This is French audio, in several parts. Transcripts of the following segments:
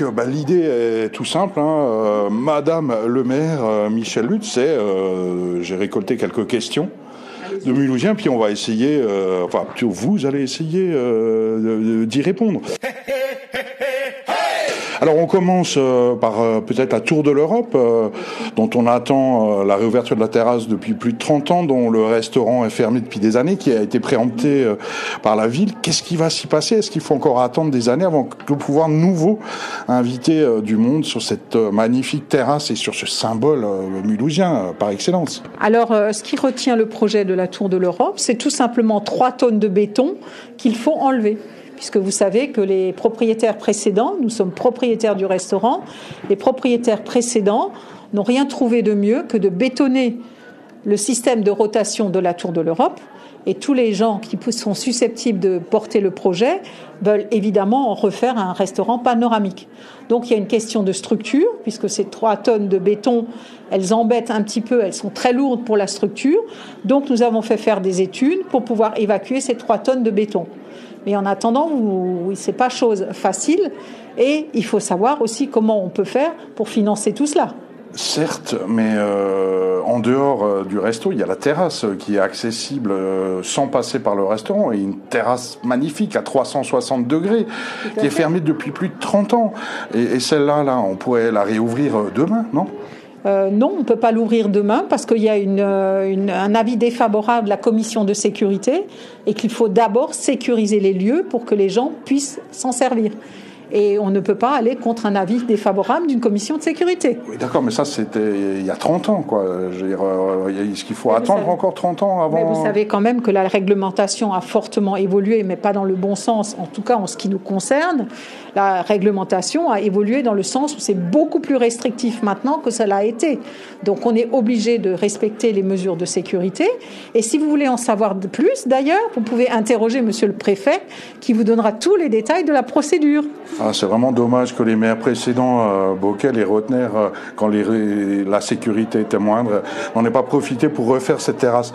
donc, bah, l'idée est tout simple. Hein. Madame le maire, Michel Lutz, c'est j'ai récolté quelques questions de Mulhousien, puis on va essayer, enfin, vous allez essayer d'y répondre. Alors on commence euh, par euh, peut-être la Tour de l'Europe, euh, dont on attend la réouverture de la terrasse depuis plus de 30 ans, dont le restaurant est fermé depuis des années, qui a été préempté par la ville. Qu'est-ce qui va s'y passer? Est-ce qu'il faut encore attendre des années avant de pouvoir nouveau inviter du monde sur cette magnifique terrasse et sur ce symbole mulhousien par excellence? Alors ce qui retient le projet de la Tour de l'Europe, c'est tout simplement trois tonnes de béton qu'il faut enlever puisque vous savez que les propriétaires précédents, nous sommes propriétaires du restaurant, les propriétaires précédents n'ont rien trouvé de mieux que de bétonner le système de rotation de la Tour de l'Europe. Et tous les gens qui sont susceptibles de porter le projet veulent évidemment en refaire un restaurant panoramique. Donc il y a une question de structure, puisque ces trois tonnes de béton, elles embêtent un petit peu, elles sont très lourdes pour la structure. Donc nous avons fait faire des études pour pouvoir évacuer ces trois tonnes de béton. Mais en attendant, c'est pas chose facile. Et il faut savoir aussi comment on peut faire pour financer tout cela. Certes, mais euh, en dehors euh, du resto, il y a la terrasse qui est accessible euh, sans passer par le restaurant et une terrasse magnifique à 360 degrés qui est fermée depuis plus de 30 ans. Et, et celle-là, là, on pourrait la réouvrir demain, non? Euh, non, on ne peut pas l'ouvrir demain parce qu'il y a euh, un avis défavorable de la commission de sécurité et qu'il faut d'abord sécuriser les lieux pour que les gens puissent s'en servir. Et on ne peut pas aller contre un avis défavorable d'une commission de sécurité. Oui, d'accord, mais ça, c'était il y a 30 ans, quoi. Je veux dire, euh, est-ce qu'il faut attendre encore 30 ans avant mais Vous savez quand même que la réglementation a fortement évolué, mais pas dans le bon sens, en tout cas en ce qui nous concerne. La réglementation a évolué dans le sens où c'est beaucoup plus restrictif maintenant que ça l'a été. Donc on est obligé de respecter les mesures de sécurité. Et si vous voulez en savoir de plus, d'ailleurs, vous pouvez interroger Monsieur le Préfet, qui vous donnera tous les détails de la procédure. Ah, c'est vraiment dommage que les maires précédents, euh, Bockel et Rotner, euh, quand la sécurité était moindre, n'en aient pas profité pour refaire cette terrasse.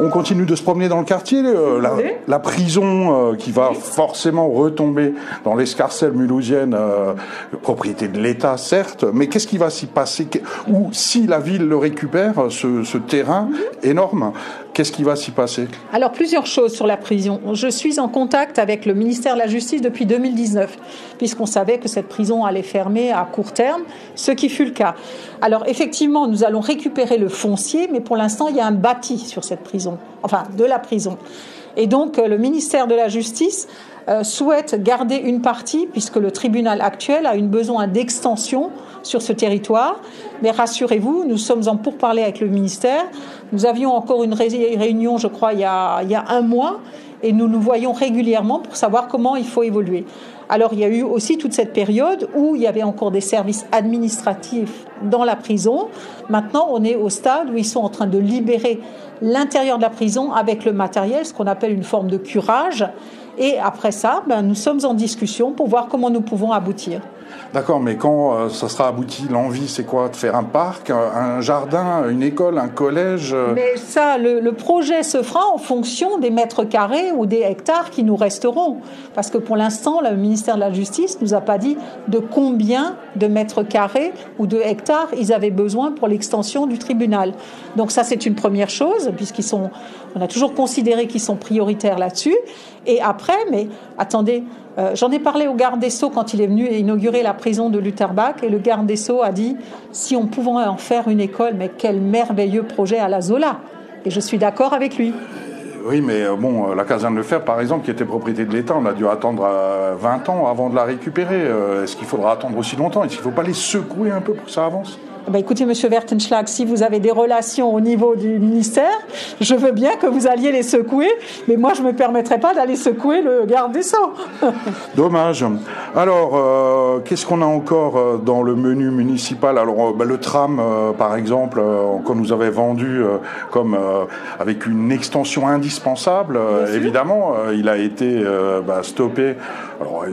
On continue de se promener dans le quartier. Euh, la, prison euh, qui va forcément retomber dans l'escarcelle mulhousienne, euh, propriété de l'État certes, mais qu'est-ce qui va s'y passer? Ou si la ville le récupère, ce, ce terrain énorme, Qu'est-ce qui va s'y passer Alors, plusieurs choses sur la prison. Je suis en contact avec le ministère de la Justice depuis 2019, puisqu'on savait que cette prison allait fermer à court terme, ce qui fut le cas. Alors, effectivement, nous allons récupérer le foncier, mais pour l'instant, il y a un bâti sur cette prison, enfin, de la prison. Et donc, euh, le ministère de la Justice euh, souhaite garder une partie, puisque le tribunal actuel a une besoin d'extension sur ce territoire. Mais rassurez-vous, nous sommes en pourparlers avec le ministère. Nous avions encore une réunion, je crois, il y a, il y a un mois, et nous nous voyons régulièrement pour savoir comment il faut évoluer. Alors il y a eu aussi toute cette période où il y avait encore des services administratifs dans la prison. Maintenant, on est au stade où ils sont en train de libérer l'intérieur de la prison avec le matériel, ce qu'on appelle une forme de curage. Et après ça, ben, nous sommes en discussion pour voir comment nous pouvons aboutir. D'accord, mais quand euh, ça sera abouti, l'envie, c'est quoi De faire un parc, un, jardin, une école, un collège euh Mais ça, le, projet se fera en fonction des mètres carrés ou des hectares qui nous resteront. Parce que pour l'instant, le ministère de la Justice nous a pas dit de combien de mètres carrés ou de hectares ils avaient besoin pour l'extension du tribunal. Donc ça, c'est une première chose, puisqu'ils sont, on a toujours considéré qu'ils sont prioritaires là-dessus. Et après, mais attendez, euh, j'en ai parlé au garde des Sceaux quand il est venu inaugurer la prison de Lutherbach et le garde des Sceaux a dit si on pouvait en faire une école, mais quel merveilleux projet à la Zola. Et je suis d'accord avec lui. Oui, mais euh, bon, euh, la caserne de fer, par exemple, qui était propriété de l'État, on a dû attendre 20 ans avant de la récupérer. Est-ce qu'il faudra attendre aussi longtemps? Est-ce qu'il ne faut pas les secouer un peu pour que ça avance? Eh ben, écoutez, Monsieur Wertenschlag, si vous avez des relations au niveau du ministère, je veux bien que vous alliez les secouer, mais moi, je ne me permettrai pas d'aller secouer le garde des Sceaux. Dommage. Alors, euh, qu'est-ce qu'on a encore euh, dans le menu municipal? Alors, euh, bah, le tram, par exemple, qu'on nous avait vendu comme avec une extension indispensable, évidemment, il a été bah, stoppé alors,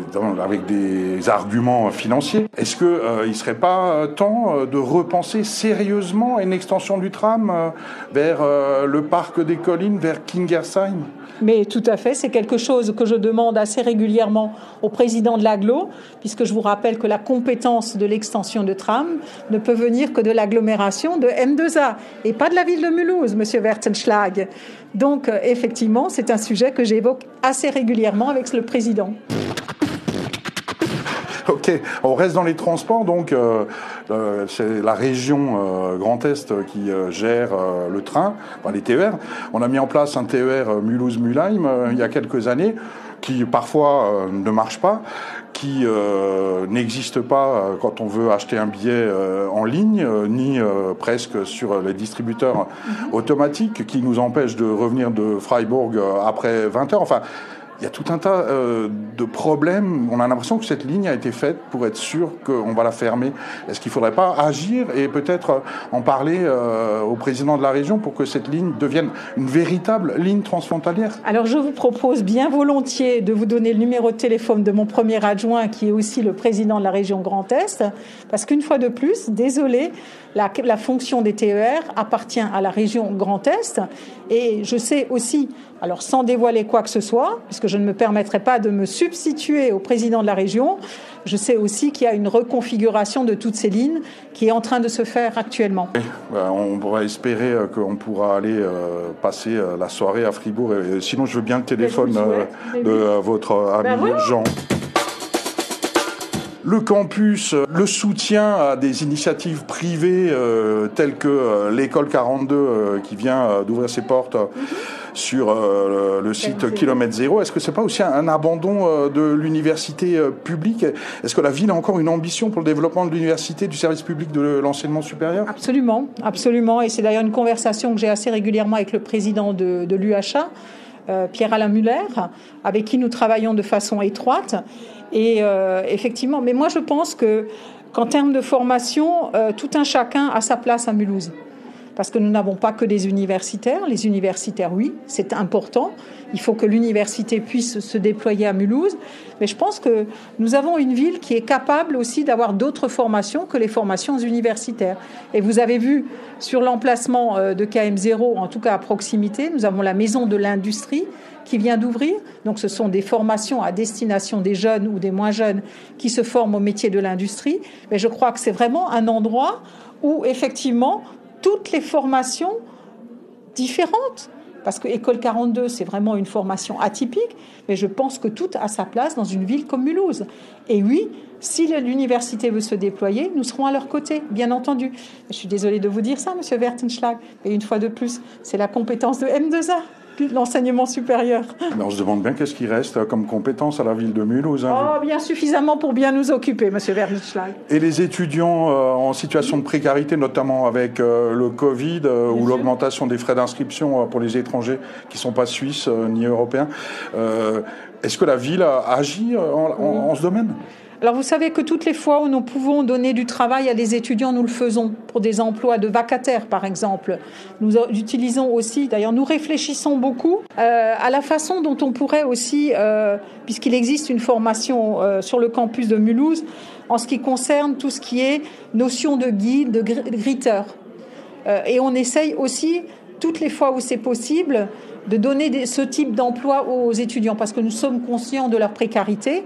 avec des arguments financiers. Est-ce qu'il ne serait pas temps de repenser sérieusement une extension du tram euh, vers euh, le parc des collines, vers Kingersheim Mais tout à fait, c'est quelque chose que je demande assez régulièrement au président de l'aglo, puisque je vous rappelle que la compétence de l'extension de tram ne peut venir que de l'agglomération de M2A et pas de la ville de Mulhouse, Monsieur Wertenschlag. Donc, euh, effectivement, c'est un sujet que j'évoque assez régulièrement avec le président. Ok, on reste dans les transports, donc euh, euh, c'est la région euh, Grand Est qui gère le train, enfin, les TER. On a mis en place un TER Mulhouse-Mulheim il y a quelques années, qui parfois ne marche pas, qui n'existe pas quand on veut acheter un billet en ligne, ni presque sur les distributeurs mhm. automatiques, qui nous empêche de revenir de Freiburg après 20 heures. Enfin, il y a tout un tas euh, de problèmes. On a l'impression que cette ligne a été faite pour être sûr qu'on va la fermer. Est-ce qu'il ne faudrait pas agir et peut-être euh, en parler euh, au président de la région pour que cette ligne devienne une véritable ligne transfrontalière? Alors je vous propose bien volontiers de vous donner le numéro de téléphone de mon premier adjoint qui est aussi le président de la région Grand Est, parce qu'une fois de plus, désolé, la, la fonction des TER appartient à la région Grand Est et je sais aussi alors sans dévoiler quoi que ce soit, puisque je ne me permettrai pas de me substituer au président de la région, je sais aussi qu'il y a une reconfiguration de toutes ces lignes qui est en train de se faire actuellement. Bah, on va espérer euh, qu'on pourra aller euh, passer euh, la soirée à Fribourg. sinon, je veux bien le téléphone de votre ami ben Jean le campus, le soutien à des initiatives privées telles que l'école 42 qui vient d'ouvrir ses portes. Mhm sur euh, le site Kilomètre Zéro. Est-ce que c'est pas aussi un, abandon euh, de l'université euh, publique? Est-ce que la ville a encore une ambition pour le développement de l'université, du service public de l'enseignement supérieur? Absolument, absolument. Et c'est d'ailleurs une conversation que j'ai assez régulièrement avec le président de, de l'UHA. Pierre-Alain Muller, avec qui nous travaillons de façon étroite. Et effectivement, mais moi je pense que qu'en termes de formation, tout un chacun a sa place à Mulhouse parce que nous n'avons pas que des universitaires. Les universitaires, oui, c'est important. Il faut que l'université puisse se déployer à Mulhouse. Mais je pense que nous avons une ville qui est capable aussi d'avoir d'autres formations que les formations universitaires. Et vous avez vu sur l'emplacement euh, de KM0, en tout cas à proximité, nous avons la maison de l'industrie qui vient d'ouvrir. Donc ce sont des formations à destination des jeunes ou des moins jeunes qui se forment au métier de l'industrie. Mais je crois que c'est vraiment un endroit où effectivement toutes les formations différentes. Parce que École 42, c'est vraiment une formation atypique, mais je pense que tout a sa place dans une ville comme Mulhouse. Et oui, si l'université veut se déployer, nous serons à leur côté, bien entendu. Je suis désolée de vous dire ça, Monsieur Wertenschlag, mais une fois de plus, c'est la compétence de M2A l'enseignement supérieur. on se demande bien qu'est-ce qui reste comme compétence à la ville de Mulhouse. Hein, oh, bien suffisamment pour bien nous occuper, Monsieur Wernitzschlag. Et les étudiants euh, en situation de précarité, notamment avec euh, le Covid euh, ou l'augmentation des frais d'inscription pour les étrangers qui ne sont pas suisses ni européens, est-ce que la ville agit en ce domaine? Alors vous savez que toutes les fois où nous pouvons donner du travail à des étudiants, nous le faisons pour des emplois de vacataires, par exemple. Nous utilisons aussi, d'ailleurs, nous réfléchissons beaucoup euh, à la façon dont on pourrait aussi, euh, puisqu'il existe une formation euh, sur le campus de Mulhouse, en ce qui concerne tout ce qui est notion de guide, de gritter. et on essaye aussi, toutes les fois où c'est possible, de donner ce type d'emploi aux étudiants, parce que nous sommes conscients de leur précarité.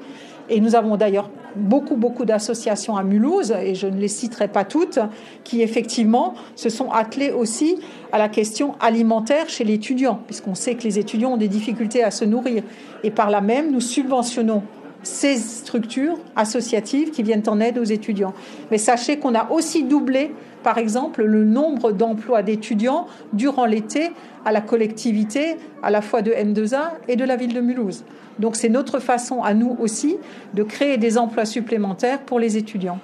Et nous avons d'ailleurs beaucoup, beaucoup d'associations à Mulhouse, et je ne les citerai pas toutes, qui effectivement se sont attelées aussi à la question alimentaire chez l'étudiant, puisqu'on sait que les étudiants ont des difficultés à se nourrir. Et par là même, nous subventionnons ces structures associatives qui viennent en aide aux étudiants. Mais sachez qu'on a aussi doublé, par exemple, le nombre d'emplois d'étudiants durant l'été à la collectivité, à la fois de M2A et de la ville de Mulhouse. Donc c'est notre façon à nous aussi de créer des emplois supplémentaires pour les étudiants.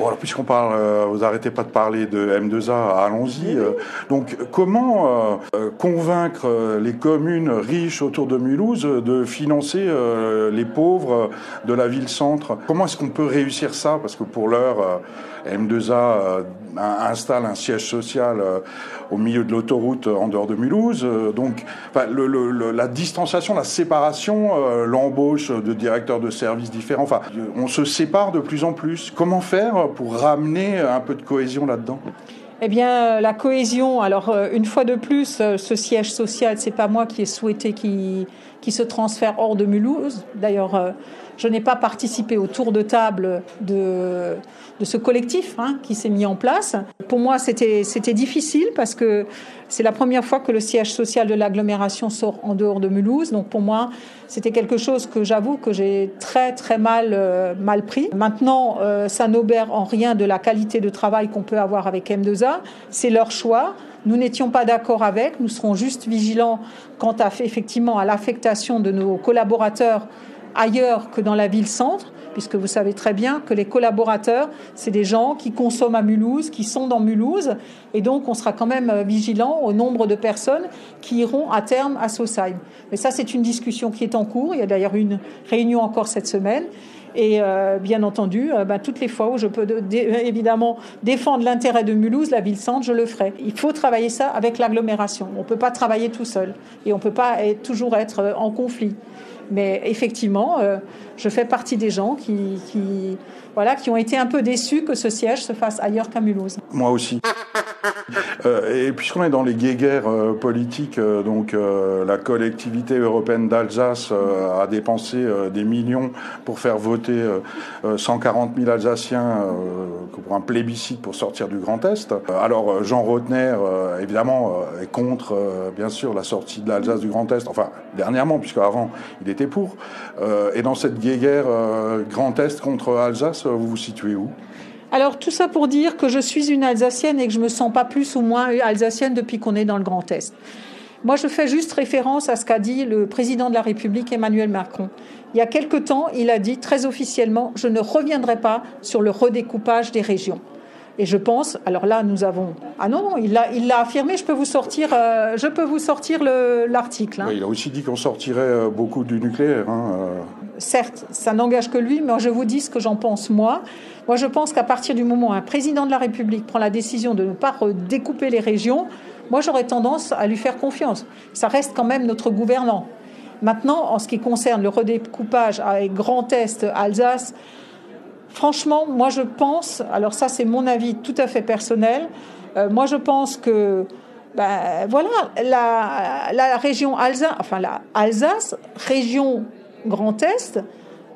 Alors puisqu'on parle, euh, vous arrêtez pas de parler de M2A, allons-y. Euh, donc, comment euh, convaincre les communes riches autour de Mulhouse de financer les pauvres de la ville-centre? Comment est-ce qu'on peut réussir ça? Parce que pour l'heure, M2A installe un siège social au milieu de l'autoroute en dehors de Mulhouse. Donc, la distanciation, la séparation, l'embauche de directeurs de services différents, enfin, on se sépare de plus en plus. Comment faire pour ramener un peu de cohésion là-dedans? Eh bien, la cohésion. Alors, une fois de plus, ce siège social, c'est pas moi qui ai souhaité qu'il qui se transfère hors de Mulhouse. D'ailleurs, je n'ai pas participé au tour de table de, de ce collectif hein, qui s'est mis en place. Pour moi, c'était difficile parce que c'est la première fois que le siège social de l'agglomération sort en dehors de Mulhouse. Donc pour moi, c'était quelque chose que j'avoue que j'ai très très mal euh, mal pris. Maintenant, euh, ça n'obère en rien de la qualité de travail qu'on peut avoir avec M2A. C'est leur choix. Nous n'étions pas d'accord avec. Nous serons juste vigilants quant à effectivement à l'affectation de nos collaborateurs ailleurs que dans la ville-centre, puisque vous savez très bien que les collaborateurs, c'est des gens qui consomment à Mulhouse, qui sont dans Mulhouse, et donc on sera quand même euh, vigilant au nombre de personnes qui iront à terme à Sausheim. Mais ça, c'est une discussion qui est en cours. Il y a d'ailleurs une réunion encore cette semaine. Et euh, bien entendu, euh, ben, toutes les fois où je peux évidemment défendre l'intérêt de Mulhouse, la ville-centre, je le ferai. Il faut travailler ça avec l'agglomération. On ne peut pas travailler tout seul et on ne peut pas toujours être en conflit. Mais effectivement, euh, je fais partie des gens qui, qui, voilà, qui ont été un peu déçus que ce siège se fasse ailleurs qu'à Mulhouse. Moi aussi. Euh, et puisqu'on est dans les guéguerres euh, politiques, euh, donc la collectivité européenne d'Alsace a dépensé des millions pour faire voter 140 000 Alsaciens pour un plébiscite pour sortir du Grand Est. Alors Jean Rotner, évidemment, est contre, bien sûr, la sortie de l'Alsace du Grand Est. Enfin, dernièrement, puisque avant il était pour. et dans cette guéguerre Grand Est contre Alsace, vous vous situez où? Alors tout ça pour dire que je suis une Alsacienne et que je me sens pas plus ou moins alsacienne depuis qu'on est dans le Grand Est. Moi, je fais juste référence à ce qu'a dit le président de la République, Emmanuel Macron. Il y a quelque temps, il a dit très officiellement, je ne reviendrai pas sur le redécoupage des régions. Et je pense, alors là, nous avons. Ah non, il l'a, il affirmé. Je peux vous sortir, euh, je peux vous sortir l'article. Hein. il a aussi dit qu'on sortirait euh, beaucoup du nucléaire. Hein, euh. Certes, ça n'engage que lui, mais je vous dis ce que j'en pense moi. Moi, je pense qu'à partir du moment où un président de la République prend la décision de ne pas découper les régions, moi, j'aurais tendance à lui faire confiance. Ça reste quand même notre gouvernant. Maintenant, en ce qui concerne le redécoupage avec Grand Est, Alsace, franchement, moi, je pense, alors ça, c'est mon avis tout à fait personnel, euh, moi, je pense que ben, voilà, la, région Alsace, enfin la Alsace, région Grand Est,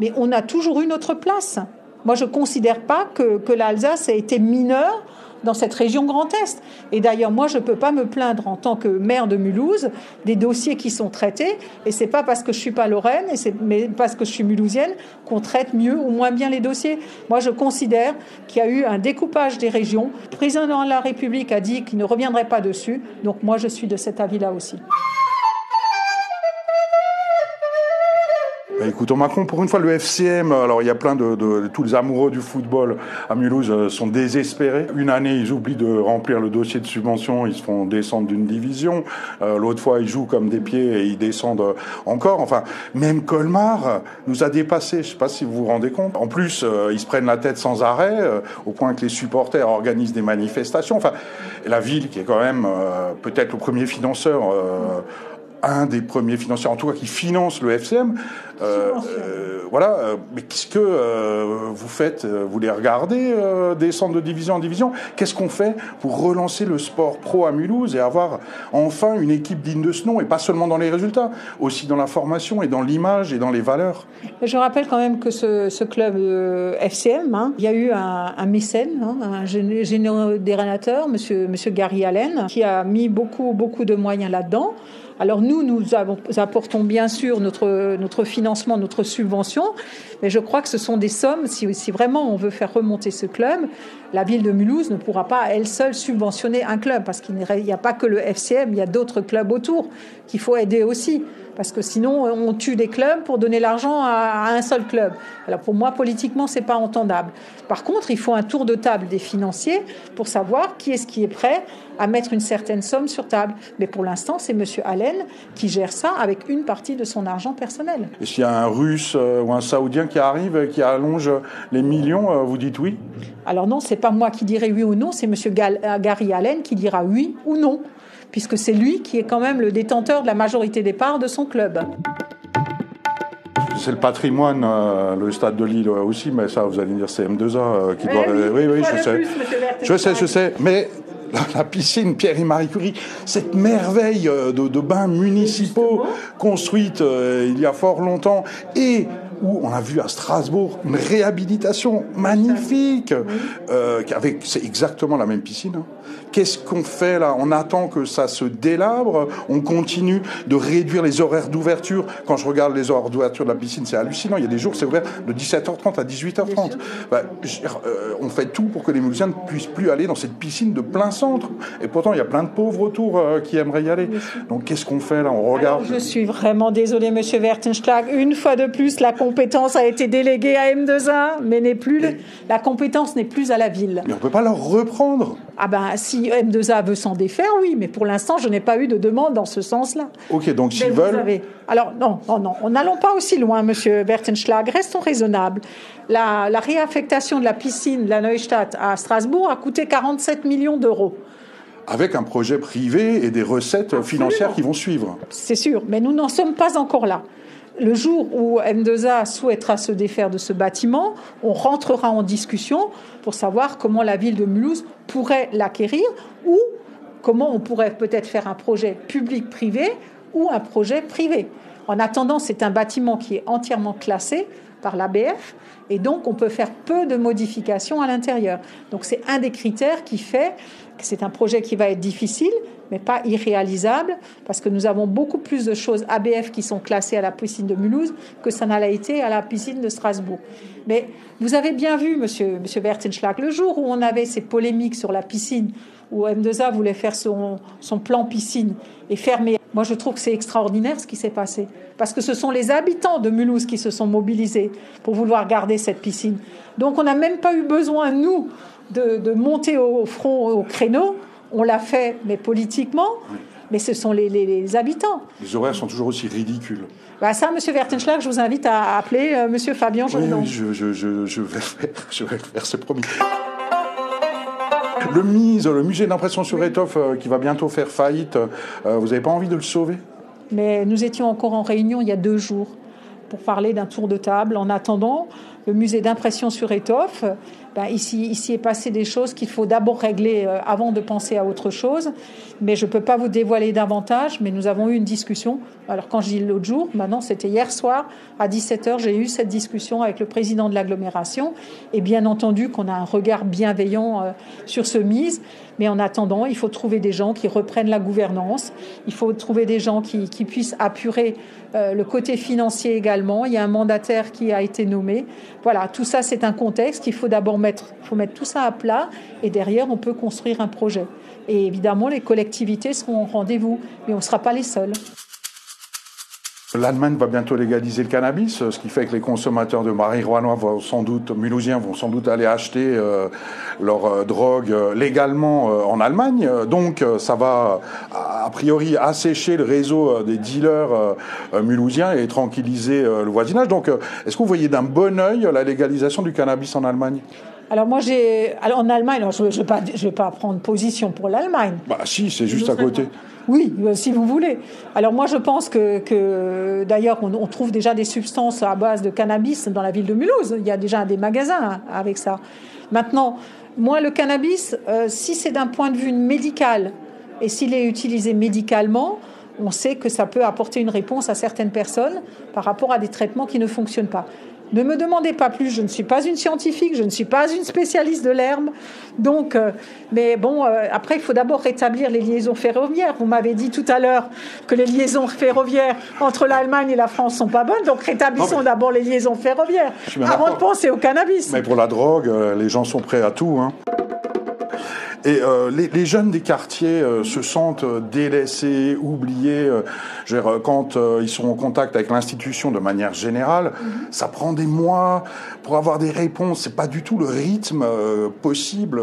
mais on a toujours eu notre place. Moi, je ne considère pas que, que l'Alsace a été mineure dans cette région Grand Est. Et d'ailleurs, moi, je ne peux pas me plaindre en tant que maire de Mulhouse des dossiers qui sont traités. Et c'est pas parce que je suis pas Lorraine, et c'est mais parce que je suis mulhousienne qu'on traite mieux ou moins bien les dossiers. Moi, je considère qu'il y a eu un découpage des régions. Le président de la République a dit qu'il ne reviendrait pas dessus. Donc moi, je suis de cet avis-là aussi. Bah, écoutons Macron, pour une fois, le FCM, alors il y a plein de, tous les amoureux du football à Mulhouse euh, sont désespérés. Une année, ils oublient de remplir le dossier de subvention, ils se font descendre d'une division. Euh, l'autre fois, ils jouent comme des pieds et ils descendent euh, encore. Enfin, même Colmar nous a dépassés. Je sais pas si vous vous rendez compte. En plus, ils se prennent la tête sans arrêt, au point que les supporters organisent des manifestations. Enfin, la ville, qui est quand même peut-être le premier financeur un des premiers financiers, en tout cas qui finance le FCM. Euh, euh, voilà, euh, mais qu'est-ce que vous faites Vous les regardez descendre de division en division? Qu'est-ce qu'on fait pour relancer le sport pro à Mulhouse et avoir enfin une équipe digne de ce nom et pas seulement dans les résultats, aussi dans la formation et dans l'image et dans les valeurs? Je rappelle quand même que ce, club FCM, hein, il y a eu un, mécène, hein, un généreux dérénateur, monsieur, monsieur Gary Allen, qui a mis beaucoup, beaucoup de moyens là-dedans. Alors nous, nous apportons bien sûr notre, notre financement, notre subvention, mais je crois que ce sont des sommes, si, si vraiment on veut faire remonter ce club, la ville de Mulhouse ne pourra pas elle seule subventionner un club, parce qu'il n'y a pas que le FCM, il y a d'autres clubs autour qu'il faut aider aussi parce que sinon on tue des clubs pour donner l'argent à, un seul club. Alors pour moi politiquement c'est pas entendable. Par contre il faut un tour de table des financiers pour savoir qui est-ce qui est prêt à mettre une certaine somme sur table. Mais pour l'instant c'est Monsieur Allen qui gère ça avec une partie de son argent personnel. Et s'il y a un Russe euh, ou un Saoudien qui arrive qui allonge les millions, euh, vous dites oui? Alors non c'est pas moi qui dirai oui ou non, c'est Monsieur Gary Allen qui dira oui ou non puisque c'est lui qui est quand même le détenteur de la majorité des parts de son club. C'est le patrimoine, euh, le stade de Lille aussi, mais ça, vous allez dire, c'est M2A euh, qui doit. Oui, oui, je sais. je sais, je sais. Mais la, piscine Pierre et Marie Curie, cette merveille de, de bains municipaux construite il y a fort longtemps et où on a vu à Strasbourg une réhabilitation magnifique, euh, avec c'est exactement la même piscine. Hein. Qu'est-ce qu'on fait là? On attend que ça se délabre, on continue de réduire les horaires d'ouverture? Quand je regarde les horaires d'ouverture de la piscine, c'est hallucinant. Il y a des jours, c'est ouvert de 17h30 à 18h30. Bah, euh, on fait tout pour que les Mulhousiens ne puissent plus aller dans cette piscine de plein centre. Et pourtant, il y a plein de pauvres autour euh, qui aimeraient y aller. Donc, qu'est-ce qu'on fait là? On regarde. je suis vraiment désolé, Monsieur Wertenschlag. Une fois de plus, la compétence a été déléguée à M2A, mais n'est plus la compétence n'est plus à la ville. Mais on peut pas leur reprendre. Ah ben, si M2A veut s'en défaire, oui, mais pour l'instant, je n'ai pas eu de demande dans ce sens-là. Ok, donc s'ils veulent. Alors, non, non, non, n'allons pas aussi loin, monsieur Bertenschlag, restons raisonnables. La, réaffectation de la piscine de la Neustadt à Strasbourg a coûté 47 millions d'euros avec un projet privé et des recettes financières qui vont suivre. C'est sûr, mais nous n'en sommes pas encore là. Le jour où M2A souhaitera se défaire de ce bâtiment, on rentrera en discussion pour savoir comment la ville de Mulhouse pourrait l'acquérir ou comment on pourrait peut-être faire un projet public-privé ou un projet privé. En attendant, c'est un bâtiment qui est entièrement classé par l'ABF et donc on peut faire peu de modifications à l'intérieur. Donc c'est un des critères qui fait que c'est un projet qui va être difficile, mais pas irréalisable, parce que nous avons beaucoup plus de choses ABF qui sont classées à la piscine de Mulhouse que ça n'a été à la piscine de Strasbourg. Mais vous avez bien vu, monsieur, monsieur Bertenschlag, le jour où on avait ces polémiques sur la piscine, où M2A voulait faire son, son plan piscine et fermer. Moi, je trouve que c'est extraordinaire ce qui s'est passé. Parce que ce sont les habitants de Mulhouse qui se sont mobilisés pour vouloir garder cette piscine. Donc, on n'a même pas eu besoin, nous, de, de monter au front, au créneau on l'a fait, mais politiquement. Mais ce sont les, habitants. Les horaires sont toujours aussi ridicules. Bah ça, Monsieur Vertenschlag, je vous invite à appeler M. Euh, Monsieur Fabien Oui, oui je, je, je, vais faire, je vais faire, c'est promis. Le MISE, le musée d'impression sur étoffe, euh, qui va bientôt faire faillite, euh, vous n'avez pas envie de le sauver? Mais nous étions encore en réunion il y a deux jours pour parler d'un tour de table. En attendant, le musée d'impression sur étoffe ben, ici, ici est passé des choses qu'il faut d'abord régler euh, avant de penser à autre chose. Mais je ne peux pas vous dévoiler davantage, mais nous avons eu une discussion. Alors quand je dis l'autre jour, maintenant c'était hier soir à 17h, j'ai eu cette discussion avec le président de l'agglomération. Et bien entendu qu'on a un regard bienveillant euh, sur ce mise. Mais en attendant, il faut trouver des gens qui reprennent la gouvernance. Il faut trouver des gens qui, puissent apurer euh, le côté financier également. Il y a un mandataire qui a été nommé. Voilà, tout ça, c'est un contexte qu'il faut d'abord mettre, faut mettre tout ça à plat et derrière, on peut construire un projet. Et évidemment, les collectivités seront au rendez-vous, mais on ne sera pas les seuls. L'Allemagne va bientôt légaliser le cannabis, ce qui fait que les consommateurs de marijuana vont sans doute, mulhousiens vont sans doute aller acheter euh, leur euh, drogue euh, légalement en Allemagne. Donc ça va a priori assécher le réseau des dealers mulhousiens et tranquilliser le voisinage. Donc est-ce que vous voyez d'un bon œil la légalisation du cannabis en Allemagne? Alors moi j'ai, alors en Allemagne, je ne vais, pas, je vais pas prendre position pour l'Allemagne. Bah si, c'est juste à côté. Oui, euh, si vous voulez. Alors moi, je pense que, que d'ailleurs, on, trouve déjà des substances à base de cannabis dans la ville de Mulhouse. Il y a déjà des magasins avec ça. Maintenant, moi, le cannabis, euh, si c'est d'un point de vue médical et s'il est utilisé médicalement, on sait que ça peut apporter une réponse à certaines personnes par rapport à des traitements qui ne fonctionnent pas. Ne me demandez pas plus, je ne suis pas une scientifique, je ne suis pas une spécialiste de l'herbe. Donc, euh, mais bon, euh, après, il faut d'abord rétablir les liaisons ferroviaires. Vous m'avez dit tout à l'heure que les liaisons ferroviaires entre l'Allemagne et la France sont pas bonnes, donc rétablissons d'abord les liaisons ferroviaires avant de penser au cannabis. Mais pour la drogue, euh, les gens sont prêts à tout. Hein. Et euh, les, les, jeunes des quartiers euh, se sentent euh, délaissés, oubliés. Euh, quand ils sont en contact avec l'institution de manière générale, mhm. ça prend des mois pour avoir des réponses. C'est pas du tout le rythme possible,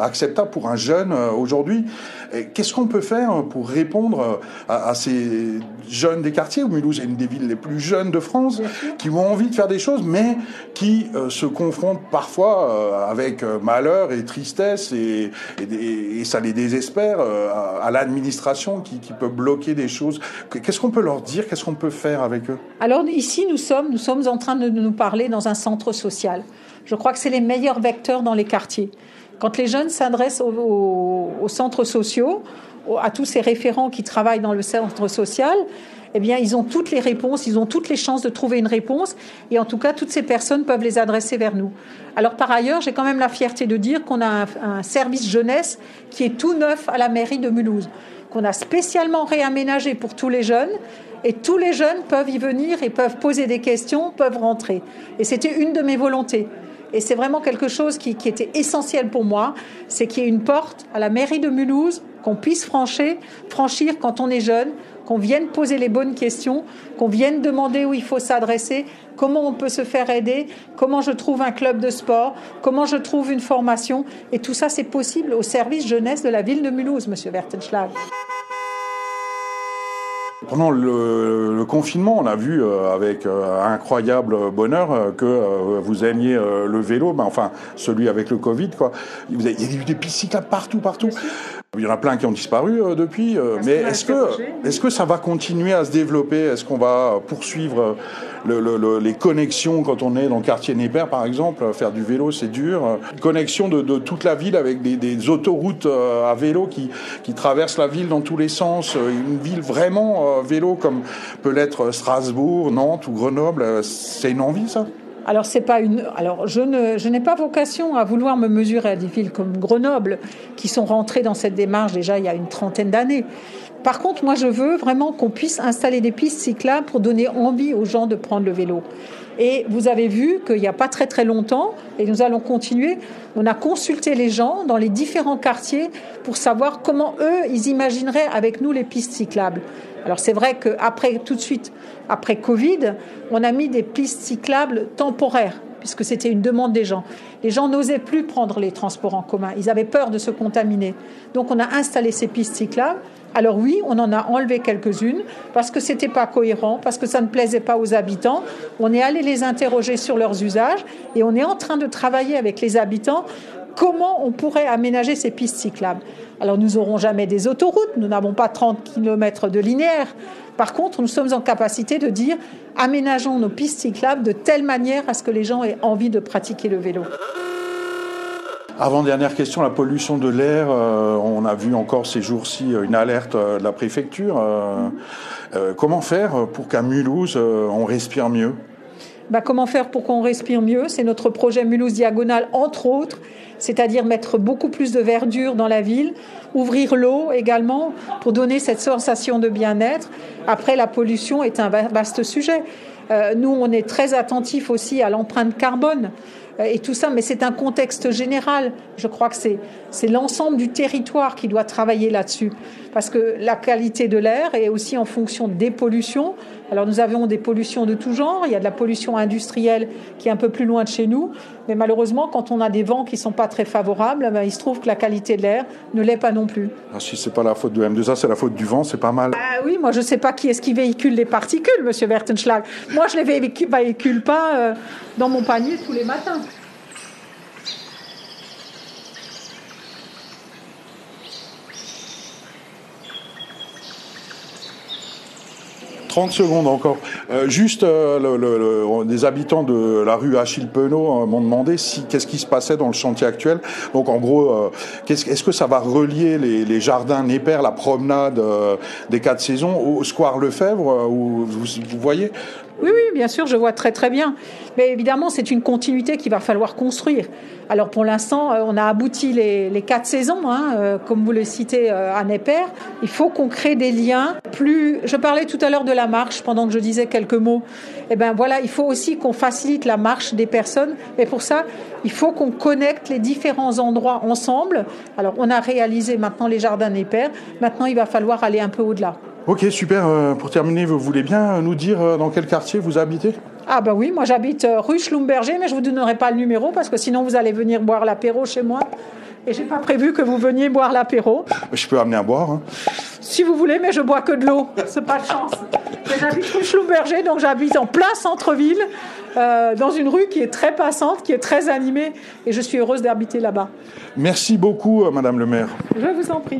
acceptable pour un jeune aujourd'hui. Qu'est-ce qu'on peut faire pour répondre à, à, ces jeunes des quartiers? Où Mulhouse est une des villes les plus jeunes de France, qui ont envie de faire des choses, mais qui se confrontent parfois avec malheur et tristesse et, et, ça les désespère euh, à, l'administration qui, peut bloquer des choses. Qu'est-ce qu'on peut leur dire? Qu'est-ce qu'on peut faire avec eux? Alors ici, nous sommes, nous sommes en train de nous parler dans un centre social. Je crois que c'est les meilleurs vecteurs dans les quartiers. Quand les jeunes s'adressent aux, centres sociaux, à tous ces référents qui travaillent dans le centre social, eh bien, ils ont toutes les réponses, ils ont toutes les chances de trouver une réponse, et en tout cas, toutes ces personnes peuvent les adresser vers nous. Alors, par ailleurs, j'ai quand même la fierté de dire qu'on a un, service jeunesse qui est tout neuf à la mairie de Mulhouse, qu'on a spécialement réaménagé pour tous les jeunes, et tous les jeunes peuvent y venir et peuvent poser des questions, peuvent rentrer. Et c'était une de mes volontés. Et c'est vraiment quelque chose qui, était essentiel pour moi, c'est qu'il y ait une porte à la mairie de Mulhouse qu'on puisse franchir, franchir quand on est jeune, qu'on vienne poser les bonnes questions, qu'on vienne demander où il faut s'adresser, comment on peut se faire aider, comment je trouve un club de sport, comment je trouve une formation. Et tout ça, c'est possible au service jeunesse de la ville de Mulhouse, Monsieur Wertenschlag. Pendant le, confinement, on a vu euh, avec euh, incroyable bonheur euh, que vous aimiez le vélo, ben, enfin celui avec le Covid. Quoi. Il y a eu des pistes cyclables partout, partout. Il y en a plein qui ont disparu depuis, mais est-ce que, est-ce que ça va continuer à se développer? Est-ce qu'on va poursuivre le, les connexions quand on est dans le quartier Néper, par exemple? Faire du vélo, c'est dur. connexion de, de, toute la ville avec des, des autoroutes à vélo qui, qui traversent la ville dans tous les sens. Une ville vraiment vélo comme peut l'être Strasbourg, Nantes ou Grenoble, euh, c'est une envie ça? Alors c'est pas une. Alors je ne, je n'ai pas vocation à vouloir me mesurer à des villes comme Grenoble qui sont rentrées dans cette démarche déjà il y a une trentaine d'années. Par contre, moi je veux vraiment qu'on puisse installer des pistes cyclables pour donner envie aux gens de prendre le vélo. Et vous avez vu qu'il n'y a pas très très longtemps, et nous allons continuer, on a consulté les gens dans les différents quartiers pour savoir comment eux, ils imagineraient avec nous les pistes cyclables. Alors c'est vrai qu'après, tout de suite, après Covid, on a mis des pistes cyclables temporaires puisque c'était une demande des gens. Les gens n'osaient plus prendre les transports en commun. Ils avaient peur de se contaminer. Donc on a installé ces pistes cyclables. Alors oui, on en a enlevé quelques-unes parce que c'était pas cohérent, parce que ça ne plaisait pas aux habitants. On est allé les interroger sur leurs usages et on est en train de travailler avec les habitants comment on pourrait aménager ces pistes cyclables. Alors nous n'aurons jamais des autoroutes, nous n'avons pas 30 km de linéaire. Par contre, nous sommes en capacité de dire aménageons nos pistes cyclables de telle manière à ce que les gens aient envie de pratiquer le vélo. Avant-dernière question, la pollution de l'air. Euh, on a vu encore ces jours-ci une alerte euh, de la préfecture. Euh, comment faire pour qu'à Mulhouse, on respire mieux? Bah, comment faire pour qu'on respire mieux? C'est notre projet Mulhouse Diagonale, entre autres, c'est-à-dire mettre beaucoup plus de verdure dans la ville, ouvrir l'eau également pour donner cette sensation de bien-être. Après, la pollution est un vaste sujet. Euh, nous, on est très attentifs aussi à l'empreinte carbone euh, et tout ça, mais c'est un contexte général. Je crois que c'est l'ensemble du territoire qui doit travailler là-dessus, parce que la qualité de l'air est aussi en fonction des pollutions. Alors nous avons des pollutions de tout genre. Il y a de la pollution industrielle qui est un peu plus loin de chez nous, mais malheureusement, quand on a des vents qui sont pas très favorables, ben, il se trouve que la qualité de l'air ne l'est pas non plus. Ah, si c'est pas la faute de M2A, c'est la faute du vent, c'est pas mal. Ah oui, moi je sais pas qui est-ce qui véhicule les particules, Monsieur Wertenschlag. Moi je les véhicule pas euh, dans mon panier tous les matins. 30 secondes encore. Euh, juste, euh, des habitants de la rue Achille Penaud euh, m'ont demandé si qu'est-ce qui se passait dans le chantier actuel. Donc en gros, est-ce que ça va relier les, jardins Néper, la promenade des quatre saisons au square Lefebvre où vous voyez oui, bien sûr, je vois très très bien. Mais évidemment, c'est une continuité qu'il va falloir construire. Alors pour l'instant, euh, on a abouti les, quatre saisons, hein, euh, comme vous le citez euh, à Neper. Il faut qu'on crée des liens plus. Je parlais tout à l'heure de la marche pendant que je disais quelques mots. Eh ben voilà, il faut aussi qu'on facilite la marche des personnes. Et pour ça, il faut qu'on connecte les différents endroits ensemble. Alors on a réalisé maintenant les jardins Neper. Maintenant, il va falloir aller un peu au-delà. Ok, super. Euh, pour terminer, vous voulez bien nous dire euh, dans quel quartier vous habitez? Ah ben oui, moi j'habite euh, rue Schlumberger, mais je vous donnerai pas le numéro parce que sinon vous allez venir boire l'apéro chez moi. Et j'ai pas prévu que vous veniez boire l'apéro. Je peux amener à boire. Hein. Si vous voulez, mais je bois que de l'eau. C'est pas de chance. J'habite rue Schlumberger, donc j'habite en plein centre-ville, dans une rue qui est très passante, qui est très animée, et je suis heureuse d'habiter là-bas. Merci beaucoup, Madame le maire. Je vous en prie.